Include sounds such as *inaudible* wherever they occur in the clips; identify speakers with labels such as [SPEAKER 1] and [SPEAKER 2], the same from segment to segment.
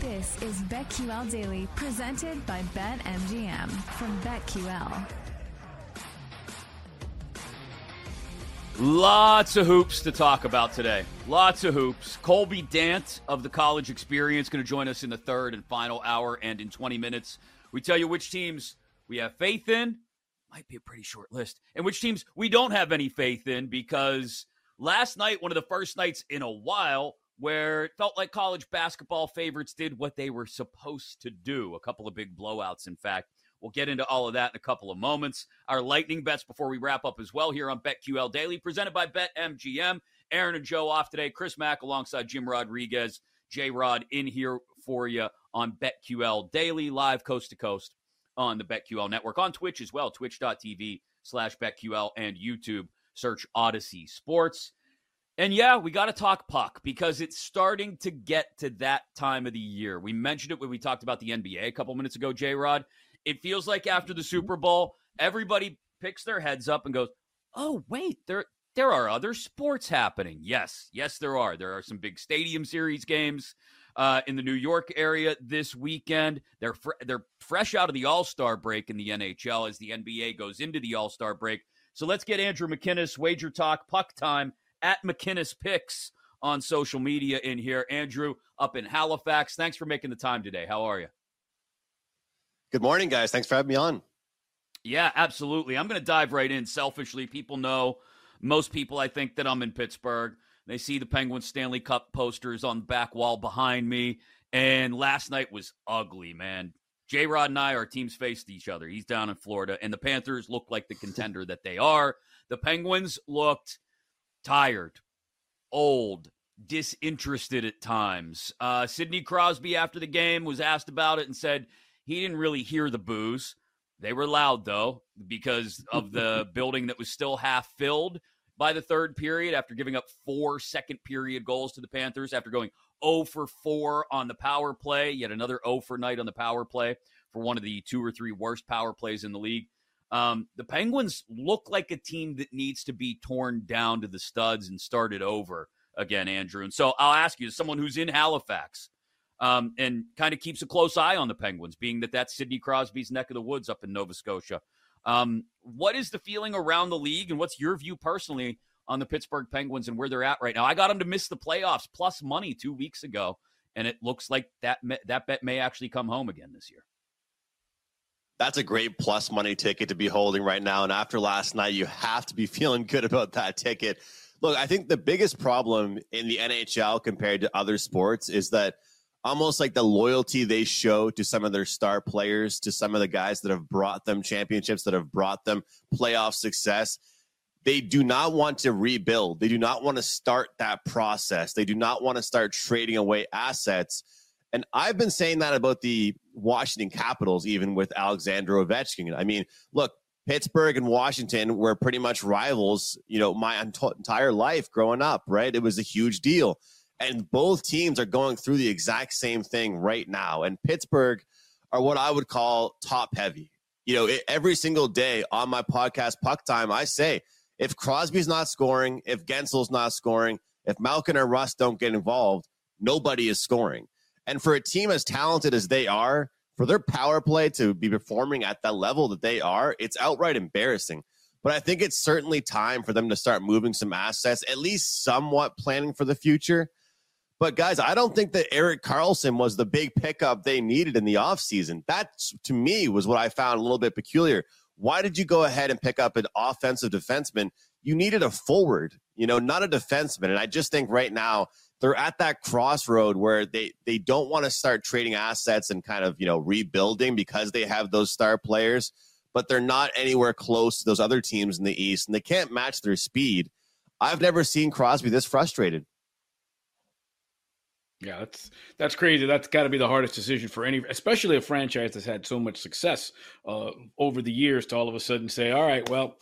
[SPEAKER 1] This is BetQL Daily, presented by BetMGM from BetQL.
[SPEAKER 2] Lots of hoops to talk about today. Lots of hoops. Colby Dant of the college experience going to join us in the third and final hour and in 20 minutes. We tell you which teams we have faith in, might be a pretty short list, and which teams we don't have any faith in because last night, one of the first nights in a while where it felt like college basketball favorites did what they were supposed to do. A couple of big blowouts, in fact. We'll get into all of that in a couple of moments. Our lightning bets before we wrap up as well here on BetQL Daily, presented by BetMGM. Aaron and Joe off today. Chris Mack alongside Jim Rodriguez. J Rod in here for you on BetQL Daily, live coast to coast on the BetQL network, on Twitch as well, twitch.tv slash BetQL and YouTube. Search Audacy Sports. And yeah, we got to talk puck because it's starting to get to that time of the year. We mentioned it when we talked about the NBA a couple minutes ago, J Rod. It feels like after the Super Bowl, everybody picks their heads up and goes, "Oh, wait, there there are other sports happening." Yes, yes, there are. There are some big Stadium Series games uh, in the New York area this weekend. They're fr- they're fresh out of the All Star break in the NHL as the NBA goes into the All Star break. So let's get Andrew McInnis, Wager Talk, Puck Time at McInnis Picks on social media in here. Andrew up in Halifax. Thanks for making the time today. How are you?
[SPEAKER 3] Good morning, guys. Thanks for having me on.
[SPEAKER 2] Yeah, absolutely. I'm going to dive right in. Selfishly, people know, most people, I think, that I'm in Pittsburgh. They see the Penguins Stanley Cup posters on the back wall behind me. And last night was ugly, man. J Rod and I, our teams faced each other. He's down in Florida, and the Panthers looked like the contender that they are. The Penguins looked tired, old, disinterested at times. Uh, Sidney Crosby, after the game, was asked about it and said, he didn't really hear the boos. They were loud though because of the *laughs* building that was still half filled by the third period after giving up four second period goals to the Panthers after going 0 for 4 on the power play, yet another 0 for night on the power play for one of the two or three worst power plays in the league. Um, the Penguins look like a team that needs to be torn down to the studs and started over again, Andrew. And so I'll ask you, as someone who's in Halifax, um, and kind of keeps a close eye on the Penguins, being that that's Sidney Crosby's neck of the woods up in Nova Scotia. Um, what is the feeling around the league, and what's your view personally on the Pittsburgh Penguins and where they're at right now? I got them to miss the playoffs plus money two weeks ago, and it looks like that that bet may actually come home again this year.
[SPEAKER 3] That's a great plus money ticket to be holding right now. And after last night, you have to be *laughs* feeling good about that ticket. Look, I think the biggest problem in the NHL compared to other sports is that almost like the loyalty they show to some of their star players, to some of the guys that have brought them championships, that have brought them playoff success. They do not want to rebuild. They do not want to start that process. They do not want to start trading away assets. And I've been saying that about the Washington Capitals, even with Alexander Ovechkin. I mean, look, Pittsburgh and Washington were pretty much rivals, you know, my entire life growing up, right? It was a huge deal. And both teams are going through the exact same thing right now. And Pittsburgh are what I would call top heavy. You know, it, every single day on my podcast, Puck Time, I say if Crosby's not scoring, if Guentzel's not scoring, if Malkin or Rust don't get involved, nobody is scoring. And for a team as talented as they are, for their power play to be performing at that level that they are, it's outright embarrassing. But I think it's certainly time for them to start moving some assets, at least somewhat planning for the future. But guys, I don't think that Erik Karlsson was the big pickup they needed in the offseason. That to me was what I found a little bit peculiar. Why did you go ahead and pick up an offensive defenseman? You needed a forward, you know, not a defenseman. And I just think right now they're at that crossroad where they they don't want to start trading assets and kind of, you know, rebuilding because they have those star players, but they're not anywhere close to those other teams in the East and they can't match their speed. I've never seen Crosby this frustrated.
[SPEAKER 4] Yeah, that's that's crazy. That's got to be the hardest decision for any, especially a franchise that's had so much success uh, over the years. To all of a sudden say, "All right, well,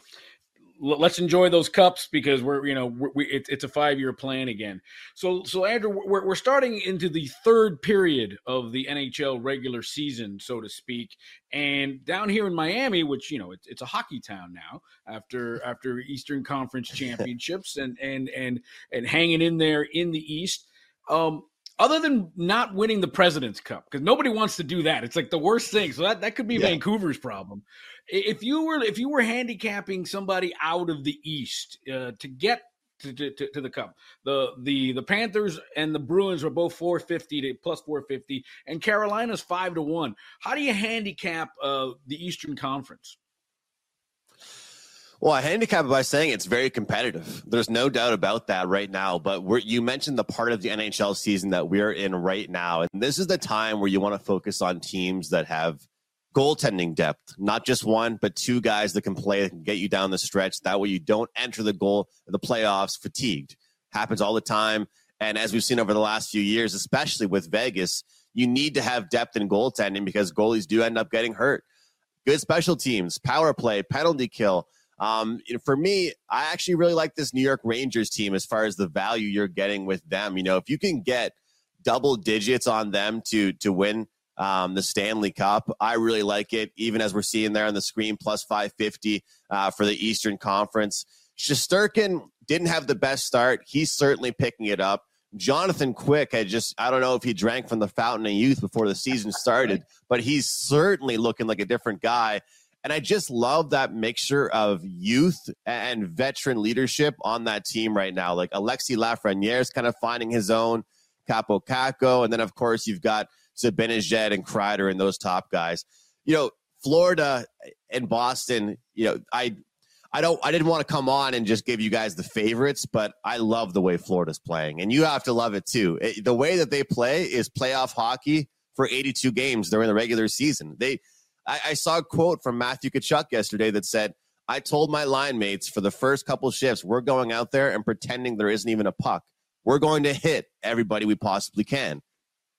[SPEAKER 4] let's enjoy those cups because we're you know we're, we, it, it's a five year plan again." So, so Andrew, we're we're starting into the third period of the NHL regular season, so to speak, and down here in Miami, which you know it's, it's a hockey town now after after Eastern Conference *laughs* championships and and and and hanging in there in the East. Um, other than not winning the President's Cup, because nobody wants to do that. It's like the worst thing. So that, that could be yeah. Vancouver's problem. If you were if you were handicapping somebody out of the East uh, to get to, to, to, the cup. The the the Panthers and the Bruins are both 450 to plus 450, and Carolina's five to one. How do you handicap uh, the Eastern Conference?
[SPEAKER 3] Well, I handicap it by saying it's very competitive. There's no doubt about that right now. But you mentioned the part of the NHL season that we're in right now. And this is the time where you want to focus on teams that have goaltending depth, not just one, but two guys that can play, can get you down the stretch. That way you don't enter the goal, the playoffs fatigued. Happens all the time. And as we've seen over the last few years, especially with Vegas, you need to have depth in goaltending because goalies do end up getting hurt. Good special teams, power play, penalty kill um, for me, I actually really like this New York Rangers team as far as the value you're getting with them. You know, if you can get double digits on them to to win um, the Stanley Cup, I really like it. Even as we're seeing there on the screen, plus 550 uh, for the Eastern Conference. Shesterkin didn't have the best start. He's certainly picking it up. Jonathan Quick had just, I don't know if he drank from the fountain of youth before the season started, *laughs* but he's certainly looking like a different guy. And I just love that mixture of youth and veteran leadership on that team right now. Like Alexi Lafreniere is kind of finding his own, Kaapo Kakko. And then, of course, you've got Zibanejad and Kreider and those top guys. You know, Florida and Boston, you know, I I don't I didn't want to come on and just give you guys the favorites, but I love the way Florida's playing. And you have to love it too. It, the way that they play is playoff hockey for 82 games during the regular season. They I, I saw a quote from Matthew Tkachuk yesterday that said, I told my line mates for the first couple shifts, we're going out there and pretending there isn't even a puck. We're going to hit everybody we possibly can.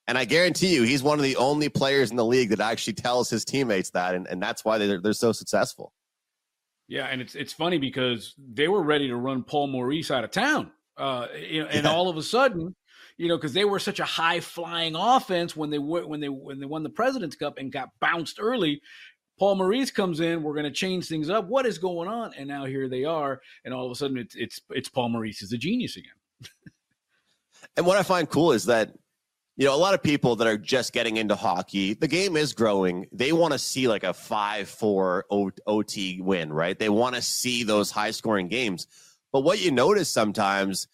[SPEAKER 3] And I guarantee you, he's one of the only players in the league that actually tells his teammates that. And, and that's why they're, they're so successful.
[SPEAKER 4] Yeah. And it's, it's funny because they were ready to run Paul Maurice out of town. Uh, you know, and yeah. all of a sudden, you know, because they were such a high flying offense when they when they when they won the President's Cup and got bounced early. Paul Maurice comes in. We're going to change things up. What is going on? And now here they are, and all of a sudden it's it's it's Paul Maurice is a genius again. *laughs*
[SPEAKER 3] and what I find cool is that you know a lot of people that are just getting into hockey, the game is growing. They want to see like a five four OT win, right? They want to see those high scoring games. But what you notice sometimes,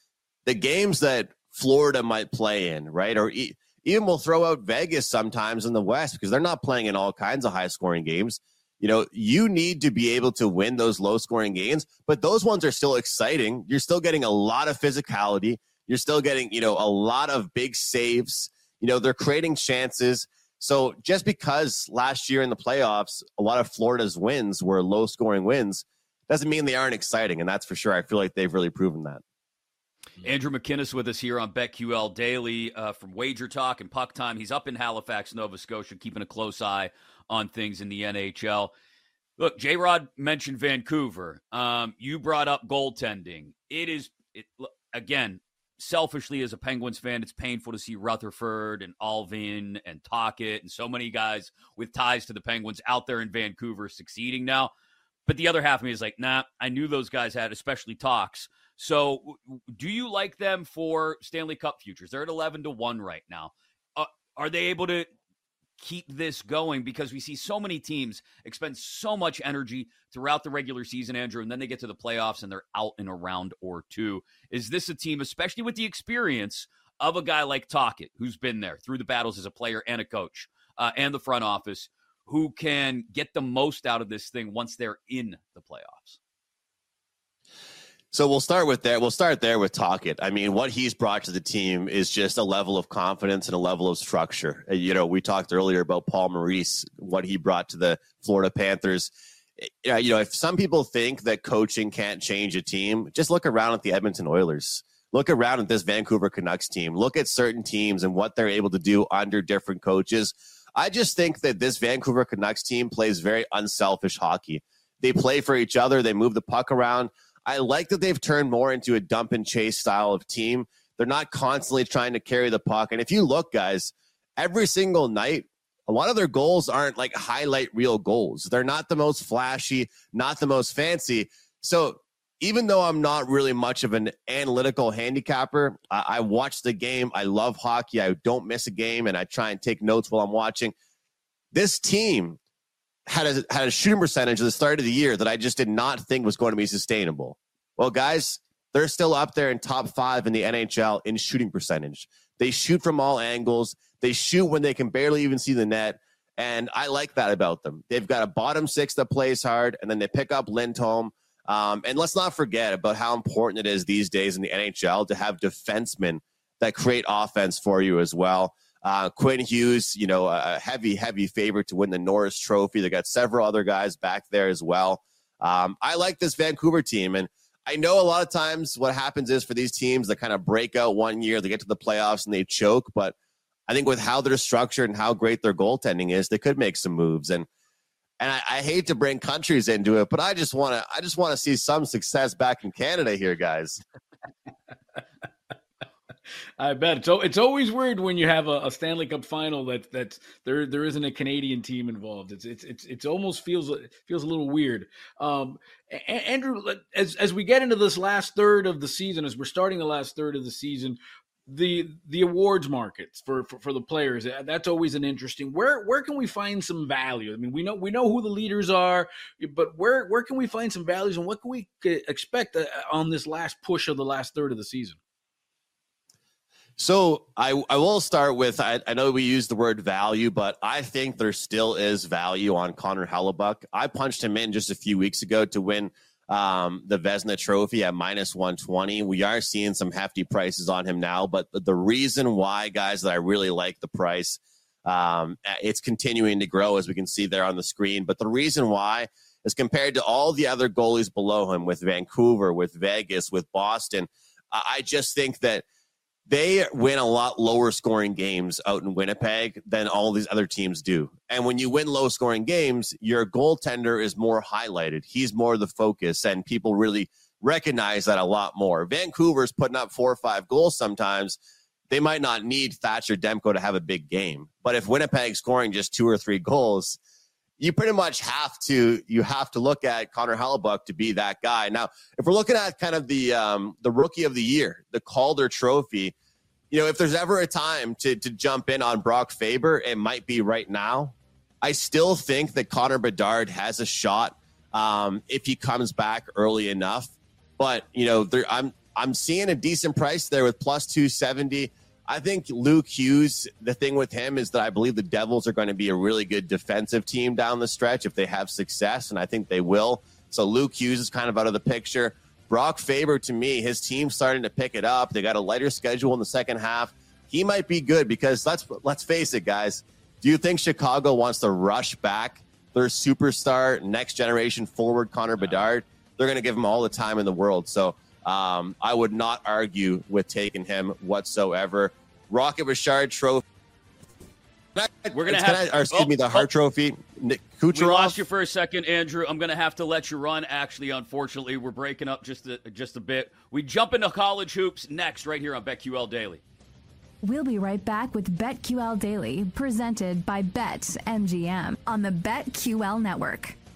[SPEAKER 3] the games that Florida might play in, right? Or e- even we'll throw out Vegas sometimes in the West because they're not playing in all kinds of high scoring games. You know, you need to be able to win those low scoring games, but those ones are still exciting. You're still getting a lot of physicality. You're still getting, you know, a lot of big saves. You know, they're creating chances. So just because last year in the playoffs, a lot of Florida's wins were low scoring wins, doesn't mean they aren't exciting. And that's for sure. I feel like they've really proven that.
[SPEAKER 2] Andrew McInnis with us here on BetQL Daily uh, from Wager Talk and Puck Time. He's up in Halifax, Nova Scotia, keeping a close eye on things in the NHL. Look, J Rod mentioned Vancouver. Um, you brought up goaltending. It is, it, again, selfishly as a Penguins fan, it's painful to see Rutherford and Allvin and Tocchet and so many guys with ties to the Penguins out there in Vancouver succeeding now. But the other half of me is like, nah, I knew those guys had, especially Talks so, do you like them for Stanley Cup futures? They're at 11 to 1 right now. Uh, are they able to keep this going? Because we see so many teams expend so much energy throughout the regular season, Andrew, and then they get to the playoffs and they're out in a round or two. Is this a team, especially with the experience of a guy like Tocchet, who's been there through the battles as a player and a coach uh, and the front office, who can get the most out of this thing once they're in the playoffs?
[SPEAKER 3] So we'll start with there. We'll start there with Tocchet. I mean, what he's brought to the team is just a level of confidence and a level of structure. Uh, you know, we talked earlier about Paul Maurice, what he brought to the Florida Panthers. You know, if some people think that coaching can't change a team, just look around at the Edmonton Oilers. Look around at this Vancouver Canucks team. Look at certain teams and what they're able to do under different coaches. I just think that this Vancouver Canucks team plays very unselfish hockey. They play for each other, they move the puck around I like that they've turned more into a dump and chase style of team. They're not constantly trying to carry the puck. And if you look, guys, every single night, a lot of their goals aren't like highlight reel goals. They're not the most flashy, not the most fancy. So even though I'm not really much of an analytical handicapper, I, I watch the game. I love hockey. I don't miss a game, and I try and take notes while I'm watching. This team had a had a shooting percentage at the start of the year that I just did not think was going to be sustainable. Well, guys, they're still up there in top five in the NHL in shooting percentage. They shoot from all angles. They shoot when they can barely even see the net. And I like that about them. They've got a bottom six that plays hard, and then they pick up Lindholm. Um, and let's not forget about how important it is these days in the NHL to have defensemen that create offense for you as well. Uh, Quinn Hughes, you know, a heavy, heavy favorite to win the Norris Trophy. They got several other guys back there as well. Um, I like this Vancouver team, and I know a lot of times what happens is for these teams that kind of break out one year, they get to the playoffs and they choke. But I think with how they're structured and how great their goaltending is, they could make some moves. And and I, I hate to bring countries into it, but I just want to I just want to see some success back in Canada here, guys. *laughs*
[SPEAKER 4] I bet it's it's always weird when you have a, a, Stanley Cup final that that's there there isn't a Canadian team involved. It's it's it's it's almost feels feels a little weird. Um, Andrew, as as we get into this last third of the season, as we're starting the last third of the season, the the awards markets for, for, for the players uh, that's always an interesting where where can we find some value i mean we know we know who the leaders are but where where can we find some values and what can we expect uh, on this last push of the last third of the season
[SPEAKER 3] so I, I will start with I, I know we use the word value, but I think there still is value on Connor Hellebuyck. I punched him in just a few weeks ago to win um, the Vezina Trophy at minus 120. We are seeing some hefty prices on him now, but the reason why, guys, that I really like the price, um, it's continuing to grow as we can see there on the screen. But the reason why is compared to all the other goalies below him with Vancouver, with Vegas, with Boston, I just think that – they win a lot lower scoring games out in Winnipeg than all these other teams do. And when you win low scoring games, your goaltender is more highlighted. He's more the focus, and people really recognize that a lot more. Vancouver's putting up four or five goals sometimes. They might not need Thatcher Demko to have a big game. But if Winnipeg's scoring just two or three goals, you pretty much have to you have to look at Connor Hellebuyck to be that guy. Now, if we're looking at kind of the um, the rookie of the year, the Calder Trophy, you know, if there's ever a time to to jump in on Brock Faber, it might be right now. I still think that Connor Bedard has a shot um, if he comes back early enough. But you know, there, I'm I'm seeing a decent price there with plus two seventy. I think Luke Hughes, the thing with him is that I believe the Devils are going to be a really good defensive team down the stretch if they have success, and I think they will. So Luke Hughes is kind of out of the picture. Brock Faber, to me, his team's starting to pick it up. They got a lighter schedule in the second half. He might be good because let's let's face it, guys. Do you think Chicago wants to rush back their superstar, next generation forward Connor Bedard? They're going to give him all the time in the world. So um, I would not argue with taking him whatsoever. Rocket Richard Trophy.
[SPEAKER 2] We're gonna have,
[SPEAKER 3] I, or excuse oh, me, the Hart oh, Trophy. Nick Kucherov. We
[SPEAKER 2] lost you for a second, Andrew. I'm gonna have to let you run. Actually, unfortunately, we're breaking up just a, just a bit. We jump into college hoops next, right here on BetQL Daily.
[SPEAKER 1] We'll be right back with BetQL Daily, presented by BetMGM on the BetQL network.